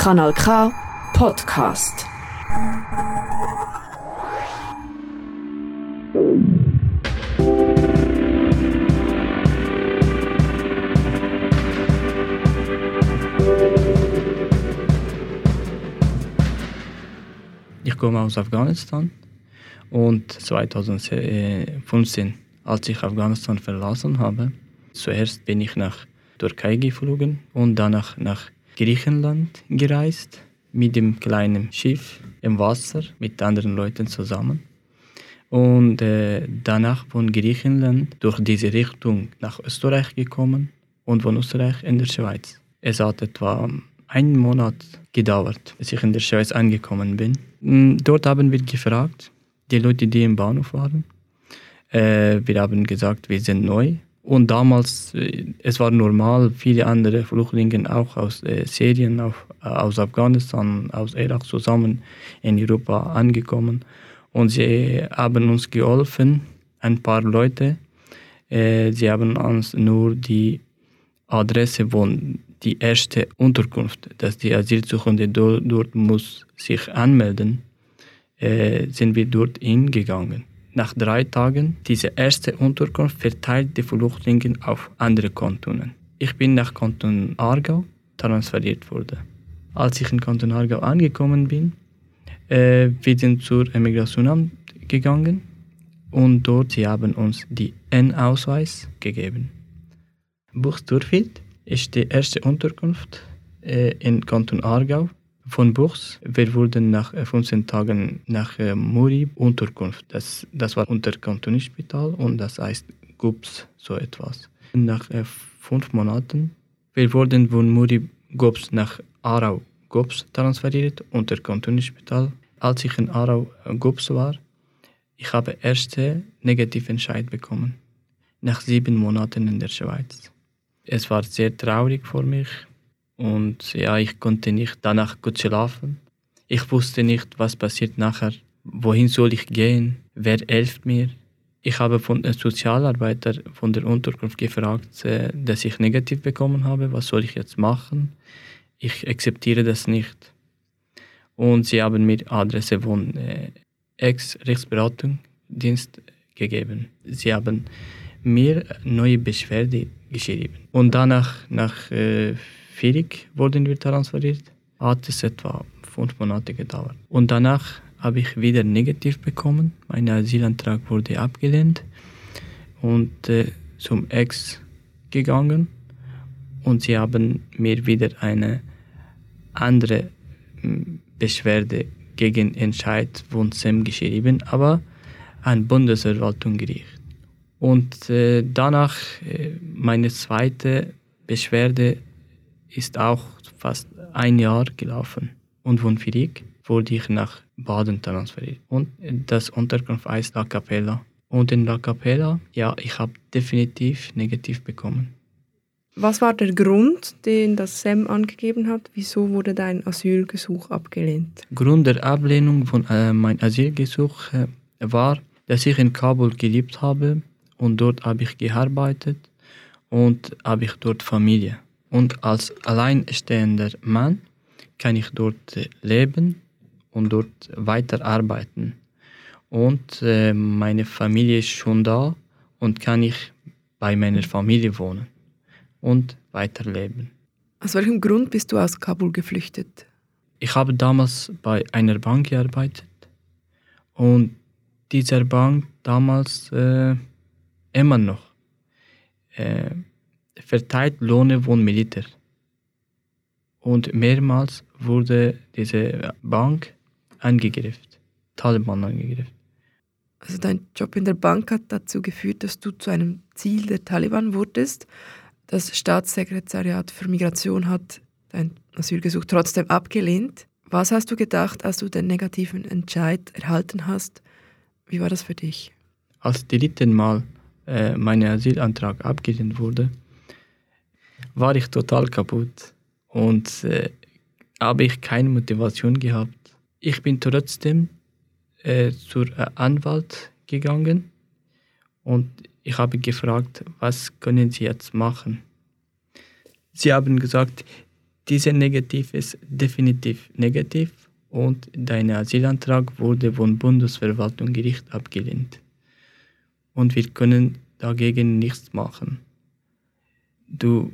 Kanal K Podcast. Ich komme aus Afghanistan und 2015, als ich Afghanistan verlassen habe, zuerst bin ich nach Türkei geflogen und danach nach Griechenland gereist mit dem kleinen Schiff im Wasser mit anderen Leuten zusammen. Und äh, danach von Griechenland durch diese Richtung nach Österreich gekommen und von Österreich in der Schweiz. Es hat etwa einen Monat gedauert, bis ich in der Schweiz angekommen bin. Mm, dort haben wir gefragt, die Leute, die im Bahnhof waren. Äh, wir haben gesagt, wir sind neu. Und damals, äh, es war normal, viele andere Flüchtlinge auch aus äh, Syrien, auch, äh, aus Afghanistan, aus Irak zusammen in Europa angekommen. Und sie haben uns geholfen, ein paar Leute. Sie haben uns nur die Adresse von die erste Unterkunft, dass die Asylsuchende dort, dort muss sich anmelden, sind wir dort hingegangen. Nach drei Tagen diese erste Unterkunft verteilt die Flüchtlinge auf andere Kontunen. Ich bin nach Kanton Aargau transferiert worden. Als ich in Kanton Aargau angekommen bin, äh, wir sind zur Emigrationamt gegangen und dort sie haben uns die N-Ausweis gegeben. Buchsturfit ist die erste Unterkunft äh, in Kanton Aargau. Von Buchs, wir wurden nach 15 Tagen nach äh, Muri Unterkunft. Das, das war unter Kantonspital und das heißt Gups, so etwas. Nach äh, fünf Monaten, wir wurden von Muri Gups nach Aarau Gups transferiert unter Kantonspital. Als ich in Aarau Gups war, ich habe erste negative Entscheid bekommen. Nach sieben Monaten in der Schweiz. Es war sehr traurig für mich und ja, ich konnte nicht danach gut schlafen. Ich wusste nicht, was passiert nachher. Wohin soll ich gehen? Wer hilft mir? Ich habe von einem Sozialarbeiter von der Unterkunft gefragt, äh, dass ich negativ bekommen habe. Was soll ich jetzt machen? Ich akzeptiere das nicht. Und sie haben mir Adresse von äh, Ex-Rechtsberatungsdienst gegeben. Sie haben mir neue Beschwerde geschrieben. Und danach, nach äh, Vierig wurden wir transferiert. Hat es etwa fünf Monate gedauert. Und danach habe ich wieder negativ bekommen. Mein Asylantrag wurde abgelehnt und äh, zum Ex gegangen. Und sie haben mir wieder eine andere hm, Beschwerde gegen Entscheid von SEM geschrieben, aber an Bundesverwaltungsgericht. Und äh, danach, äh, meine zweite Beschwerde ist auch fast ein Jahr gelaufen. Und von Firik wurde ich nach Baden transferiert. Und das Unterkunft heißt La Capella. Und in La Capella, ja, ich habe definitiv negativ bekommen. Was war der Grund, den das SEM angegeben hat? Wieso wurde dein Asylgesuch abgelehnt? Grund der Ablehnung von äh, meinem Asylgesuch äh, war, dass ich in Kabul gelebt habe und dort habe ich gearbeitet und habe ich dort Familie. Und als alleinstehender Mann kann ich dort leben und dort weiterarbeiten. Und äh, meine Familie ist schon da und kann ich bei meiner Familie wohnen und weiterleben. Aus welchem Grund bist du aus Kabul geflüchtet? Ich habe damals bei einer Bank gearbeitet und dieser Bank damals äh, immer noch äh, verteilt Lohne von Militär. Und mehrmals wurde diese Bank angegriffen, Taliban angegriffen. Also dein Job in der Bank hat dazu geführt, dass du zu einem Ziel der Taliban wurdest. Das Staatssekretariat für Migration hat dein Asylgesuch trotzdem abgelehnt. Was hast du gedacht, als du den negativen Entscheid erhalten hast? Wie war das für dich? Als dritten Mal äh, mein Asylantrag abgelehnt wurde, war ich total kaputt und äh, habe ich keine Motivation gehabt. Ich bin trotzdem äh, zur äh, Anwalt gegangen und ich habe gefragt, was können Sie jetzt machen? Sie haben gesagt, Diese Negativ ist definitiv negativ und dein Asylantrag wurde vom Bundesverwaltungsgericht abgelehnt. Und wir können dagegen nichts machen. Du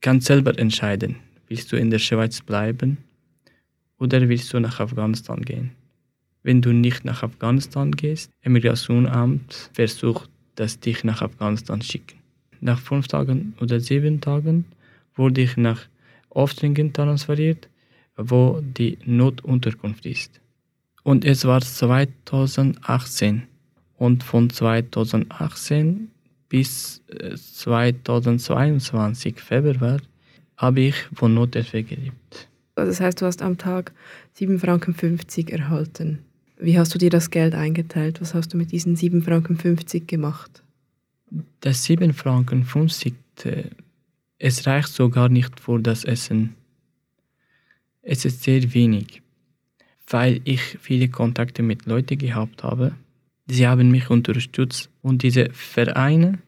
kannst selber entscheiden, willst du in der Schweiz bleiben oder willst du nach Afghanistan gehen. Wenn du nicht nach Afghanistan gehst, Immigrationsamt versucht, dass dich nach Afghanistan schicken. Nach fünf Tagen oder sieben Tagen wurde ich nach Oftringen transferiert, wo die Notunterkunft ist. Und es war 2018. Und von 2018 bis 2022 äh, Februar habe ich von Nothilfe gelebt. Das heißt, du hast am Tag 7,50 Franken erhalten. Wie hast du dir das Geld eingeteilt? Was hast du mit diesen 7,50 Franken gemacht? Das 7,50 Franken, äh, es reicht sogar nicht für das Essen. Es ist sehr wenig, weil ich viele Kontakte mit Leuten gehabt habe. Sie haben mich unterstützt und diese Vereine,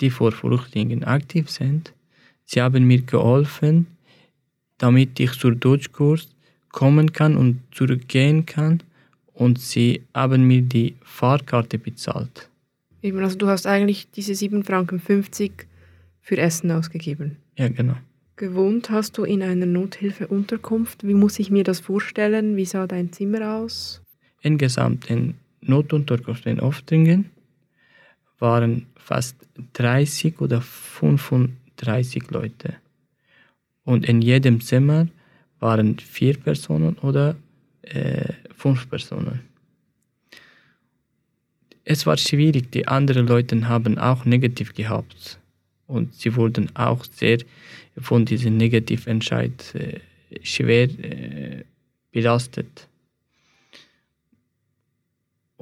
die vor Flüchtlingen aktiv sind, sie haben mir geholfen, damit ich zur Deutschkurs kommen kann und zurückgehen kann und sie haben mir die Fahrkarte bezahlt. Eben, also du hast eigentlich diese 7,50 Franken für Essen ausgegeben. Ja, genau. Gewohnt hast du in einer Nothilfeunterkunft. Wie muss ich mir das vorstellen? Wie sah dein Zimmer aus? Insgesamt in Notunterkunft in Oftringen waren fast 30 oder 35 Leute. Und in jedem Zimmer waren vier Personen oder äh, fünf Personen. Es war schwierig, die anderen Leute haben auch negativ gehabt. Und sie wurden auch sehr von diesem Negativentscheid äh, schwer äh, belastet.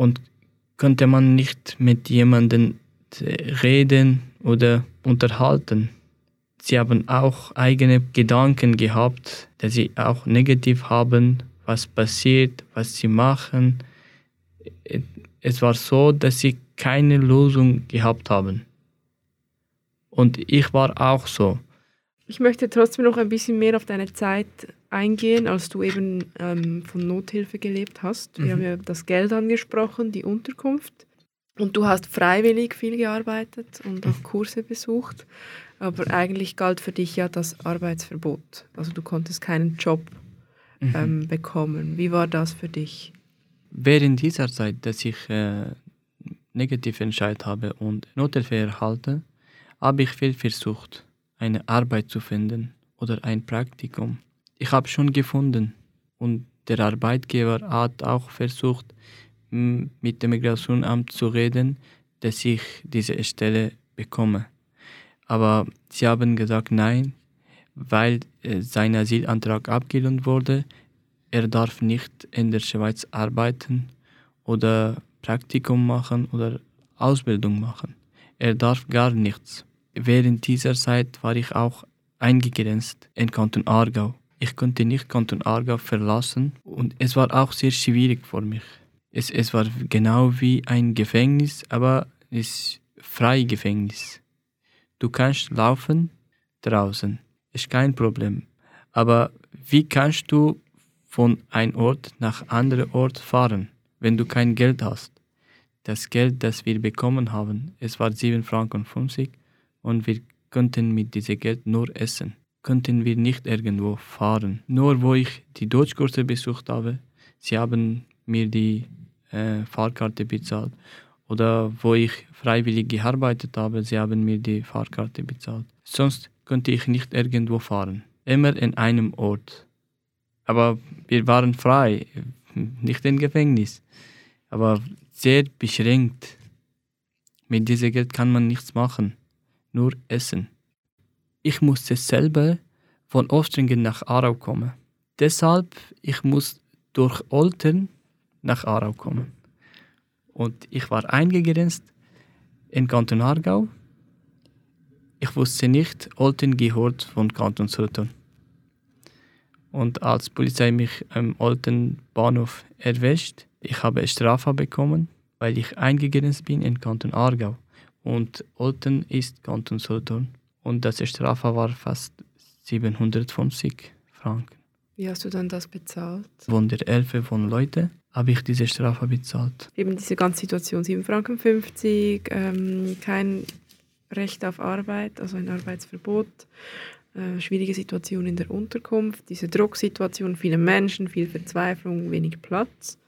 Und konnte man nicht mit jemandem reden oder unterhalten. Sie haben auch eigene Gedanken gehabt, dass sie auch negativ haben, was passiert, was sie machen. Es war so, dass sie keine Lösung gehabt haben. Und ich war auch so. Ich möchte trotzdem noch ein bisschen mehr auf deine Zeit eingehen, als du eben ähm, von Nothilfe gelebt hast. Wir mhm. haben ja das Geld angesprochen, die Unterkunft. Und du hast freiwillig viel gearbeitet und auch mhm. Kurse besucht. Aber eigentlich galt für dich ja das Arbeitsverbot. Also du konntest keinen Job mhm. ähm, bekommen. Wie war das für dich? Während dieser Zeit, dass ich äh, negativ entscheid habe und Nothilfe erhalte, habe ich viel versucht, eine Arbeit zu finden oder ein Praktikum. Ich habe schon gefunden und der Arbeitgeber hat auch versucht, mit dem Migrationsamt zu reden, dass ich diese Stelle bekomme. Aber sie haben gesagt nein, weil äh, sein Asylantrag abgelehnt wurde. Er darf nicht in der Schweiz arbeiten oder Praktikum machen oder Ausbildung machen. Er darf gar nichts. Während dieser Zeit war ich auch eingegrenzt in Kanton Aargau. Ich konnte nicht Kanton Aargau verlassen und es war auch sehr schwierig für mich. Es, es war genau wie ein Gefängnis, aber es ist Gefängnis. Du kannst laufen draußen, ist kein Problem. Aber wie kannst du von einem Ort nach anderen Ort fahren, wenn du kein Geld hast? Das Geld, das wir bekommen haben, es war 7 Franken 50 und wir konnten mit diesem Geld nur essen. Konnten wir nicht irgendwo fahren. Nur wo ich die Deutschkurse besucht habe, sie haben mir die äh, Fahrkarte bezahlt. Oder wo ich freiwillig gearbeitet habe, sie haben mir die Fahrkarte bezahlt. Sonst konnte ich nicht irgendwo fahren. Immer in einem Ort. Aber wir waren frei, nicht im Gefängnis. Aber sehr beschränkt. Mit diesem Geld kann man nichts machen nur essen. Ich musste selber von Ostringen nach Aarau kommen. Deshalb ich muss durch Olten nach Aarau kommen. Und ich war eingegrenzt in Kanton Aargau. Ich wusste nicht, Olten gehört von Kanton Solothurn. Und als Polizei mich am Olten Bahnhof erwischt, ich habe Strafe bekommen, weil ich eingegrenzt bin in Kanton Aargau und Olten ist Kanton Solothurn. Und das Strafe war fast 750 Franken. Wie hast du dann das bezahlt? Von der Elfe von Leuten habe ich diese Strafe bezahlt. Eben diese ganze Situation, 7 Franken 50, ähm, kein Recht auf Arbeit, also ein Arbeitsverbot, äh, schwierige Situation in der Unterkunft, diese Drucksituation, viele Menschen, viel Verzweiflung, wenig Platz,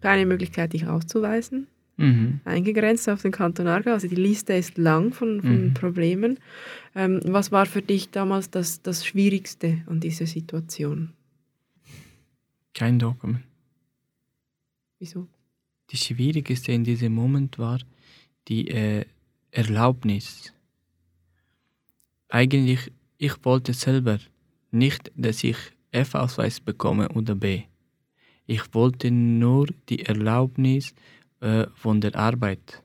keine Möglichkeit, dich auszuweisen, Mhm. eingegrenzt auf den Kanton Aargau. Also die Liste ist lang von, von Mhm. Problemen. Ähm, was war für dich damals das, das Schwierigste an dieser Situation? Kein Dokument. Wieso? Die schwierigste in diesem Moment war die äh, Erlaubnis. Eigentlich, ich wollte selber nicht, dass ich F-Ausweis bekomme oder B. Ich wollte nur die Erlaubnis äh, von der Arbeit,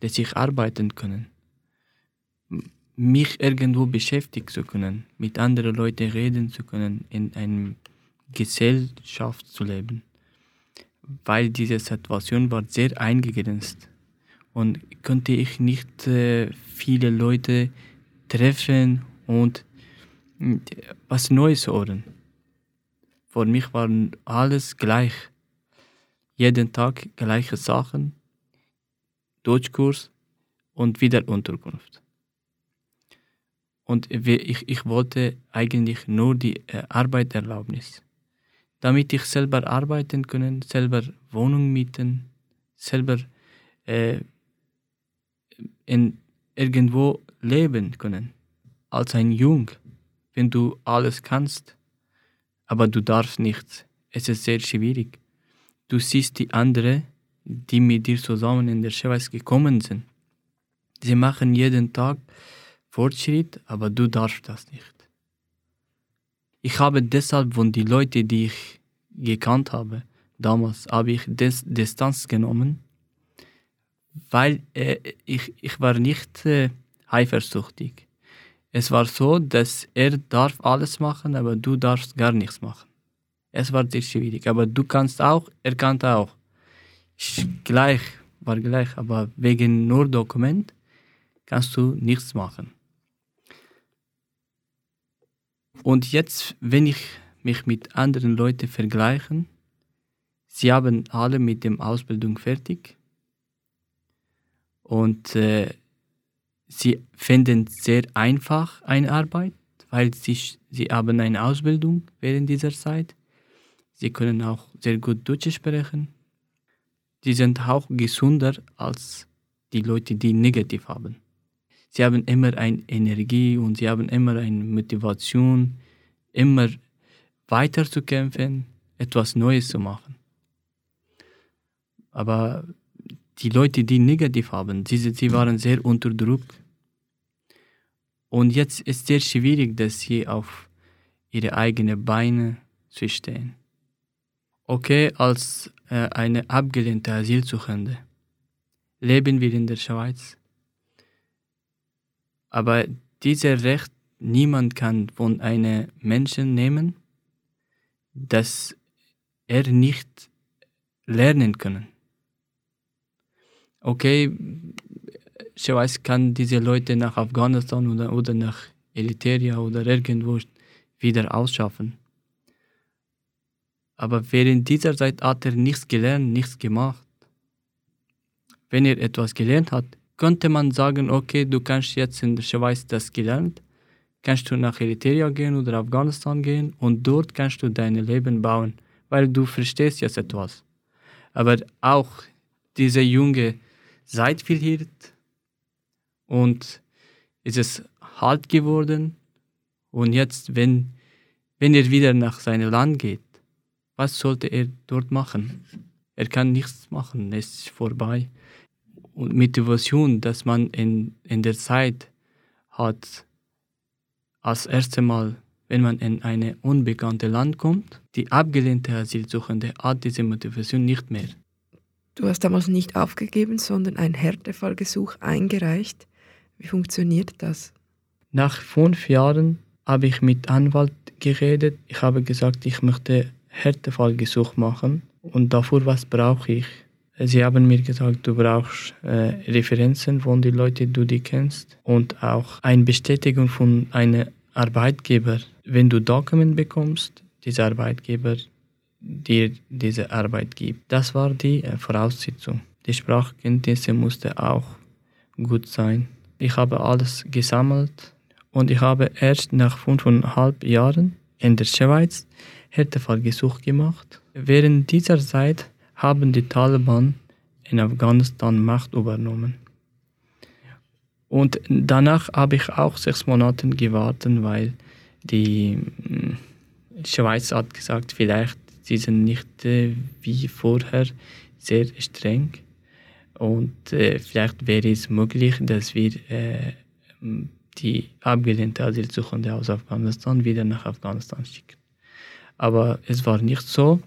dass ich arbeiten können, mich irgendwo beschäftigen zu können, mit anderen Leuten reden zu können, in einer Gesellschaft zu leben weil diese Situation war sehr eingegrenzt und konnte ich nicht äh, viele Leute treffen und was Neues hören. Für mich waren alles gleich. Jeden Tag gleiche Sachen, Deutschkurs und wieder Unterkunft. Und ich, ich wollte eigentlich nur die äh, Arbeiterlaubnis damit ich selber arbeiten können, selber Wohnung mieten, selber äh, in irgendwo leben können. Als ein Jung, wenn du alles kannst, aber du darfst nicht. Es ist sehr schwierig. Du siehst die anderen, die mit dir zusammen in der Schweiz gekommen sind. Sie machen jeden Tag Fortschritt, aber du darfst das nicht. Ich habe deshalb von den Leuten, die ich gekannt habe, damals habe ich Dis Distanz genommen, weil äh, ich, ich war nicht äh, eifersüchtig. Es war so, dass er darf alles machen, aber du darfst gar nichts machen. Es war sehr schwierig, aber du kannst auch, er kann auch. Ich, gleich, war gleich, aber wegen nur Dokument kannst du nichts machen. Und jetzt, wenn ich mich mit anderen Leuten vergleiche, sie haben alle mit dem Ausbildung fertig und äh, sie finden sehr einfach eine Arbeit, weil sie, sie haben eine Ausbildung während dieser Zeit. Sie können auch sehr gut Deutsch sprechen. Sie sind auch gesünder als die Leute, die negativ haben. Sie haben immer eine Energie und sie haben immer eine Motivation, immer weiter zu kämpfen, etwas Neues zu machen. Aber die Leute, die negativ haben, sie, sie waren sehr unter Druck. Und jetzt ist es sehr schwierig, dass sie auf ihre eigenen Beine zu stehen. Okay, als äh, eine abgelehnte Asylsuchende leben wir in der Schweiz. Aber dieses Recht, niemand kann von einem Menschen nehmen, dass er nicht lernen kann. Okay, Schweiz kann diese Leute nach Afghanistan oder, oder nach Eritrea oder irgendwo wieder ausschaffen. Aber während dieser Zeit hat er nichts gelernt, nichts gemacht. Wenn er etwas gelernt hat, könnte man sagen, okay, du kannst jetzt in der Schweiz das gelernt, kannst du nach Eritrea gehen oder Afghanistan gehen und dort kannst du dein Leben bauen, weil du verstehst jetzt etwas. Aber auch dieser Junge viel hier und ist es hart geworden und jetzt, wenn, wenn er wieder nach seinem Land geht, was sollte er dort machen? Er kann nichts machen, es ist vorbei. Und Motivation, dass man in, in der Zeit hat, als erstes Mal, wenn man in ein unbekanntes Land kommt, die abgelehnte Asylsuchende hat diese Motivation nicht mehr. Du hast damals nicht aufgegeben, sondern ein Härtefallgesuch eingereicht. Wie funktioniert das? Nach fünf Jahren habe ich mit Anwalt geredet. Ich habe gesagt, ich möchte Härtefallgesuch machen und dafür was brauche ich? Sie haben mir gesagt, du brauchst äh, Referenzen von den Leuten, die du die kennst und auch eine Bestätigung von einer Arbeitgeber, wenn du Dokument bekommst, dieser Arbeitgeber dir diese Arbeit gibt. Das war die äh, Voraussetzung. Die Sprachkenntnisse musste auch gut sein. Ich habe alles gesammelt und ich habe erst nach fünfeinhalb Jahren in der Schweiz Härtefallgesuch gemacht. Während dieser Zeit haben die Taliban in Afghanistan Macht übernommen. Und danach habe ich auch sechs Monate gewartet, weil die hm, Schweiz hat gesagt, vielleicht sie sind nicht äh, wie vorher sehr streng und äh, vielleicht wäre es möglich, dass wir äh, die abgelehnte Asylsuchende aus Afghanistan wieder nach Afghanistan schicken. Aber es war nicht so.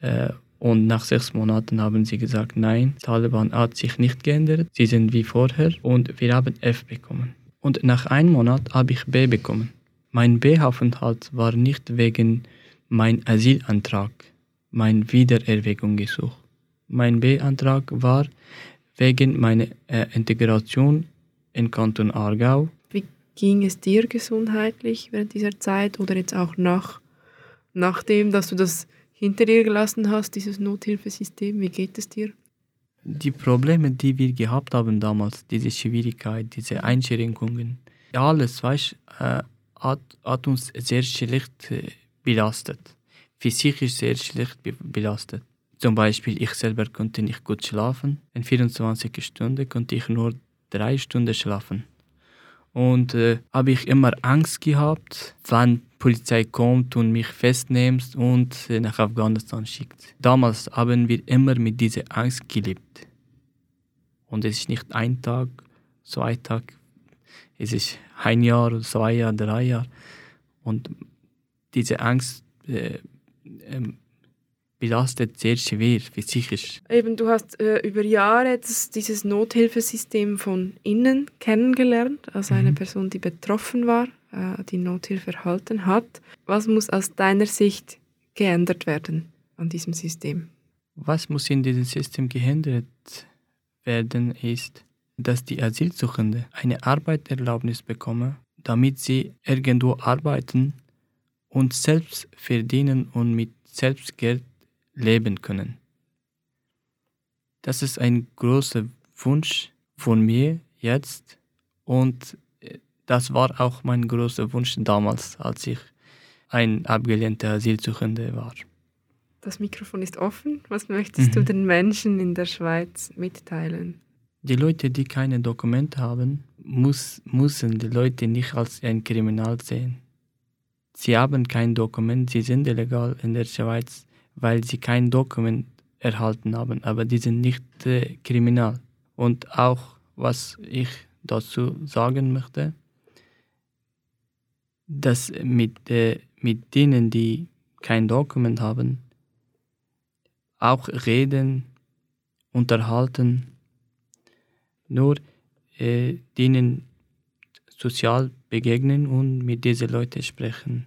Äh, und nach sechs Monaten haben sie gesagt, nein, Taliban hat sich nicht geändert, sie sind wie vorher und wir haben F bekommen. Und nach einem Monat habe ich B bekommen. Mein B-Aufenthalt war nicht wegen mein Asylantrag, mein Wiedererwägungsgesuch. Mein B-Antrag war wegen meiner äh, Integration in Kanton Aargau. Wie ging es dir gesundheitlich während dieser Zeit oder jetzt auch nach, nachdem, dass du das hinter dir gelassen hast, dieses Nothilfesystem? Wie geht es dir? Die Probleme, die wir gehabt haben damals, diese Schwierigkeit, diese Einschränkungen, alles, weißt, äh, hat, hat uns sehr schlecht äh, belastet. Physisch sehr schlecht belastet. Zum Beispiel, ich selber konnte nicht gut schlafen. In 24 Stunden konnte ich nur drei Stunden schlafen. Und äh, habe ich immer Angst gehabt, wann Polizei kommt und mich festnimmt und nach Afghanistan schickt. Damals haben wir immer mit dieser Angst gelebt. Und es ist nicht ein Tag, zwei Tage, es ist ein Jahr, zwei Jahre, drei Jahre. Und diese Angst äh, äh, belastet sehr schwer physisch. Eben, du hast äh, über Jahre das, dieses Nothilfesystem von innen kennengelernt, als eine mhm. Person, die betroffen war, äh, die Nothilfe erhalten hat. Was muss aus deiner Sicht geändert werden an diesem System? Was muss in diesem System geändert werden, ist, dass die Asylsuchenden eine Arbeitserlaubnis bekommen, damit sie irgendwo arbeiten und selbst verdienen und mit Selbstgeld leben können. Das ist ein großer Wunsch von mir jetzt und das war auch mein großer Wunsch damals, als ich ein abgelehnter Asylsuchender war. Das Mikrofon ist offen. Was möchtest mhm. du den Menschen in der Schweiz mitteilen? Die Leute, die keine Dokumente haben, muss, müssen die Leute nicht als ein Kriminal sehen. Sie haben kein Dokument, sie sind illegal in der Schweiz weil sie kein Dokument erhalten haben, aber die sind nicht äh, kriminal. Und auch, was ich dazu sagen möchte, dass mit, äh, mit denen, die kein Dokument haben, auch reden, unterhalten, nur äh, denen sozial begegnen und mit diesen Leuten sprechen.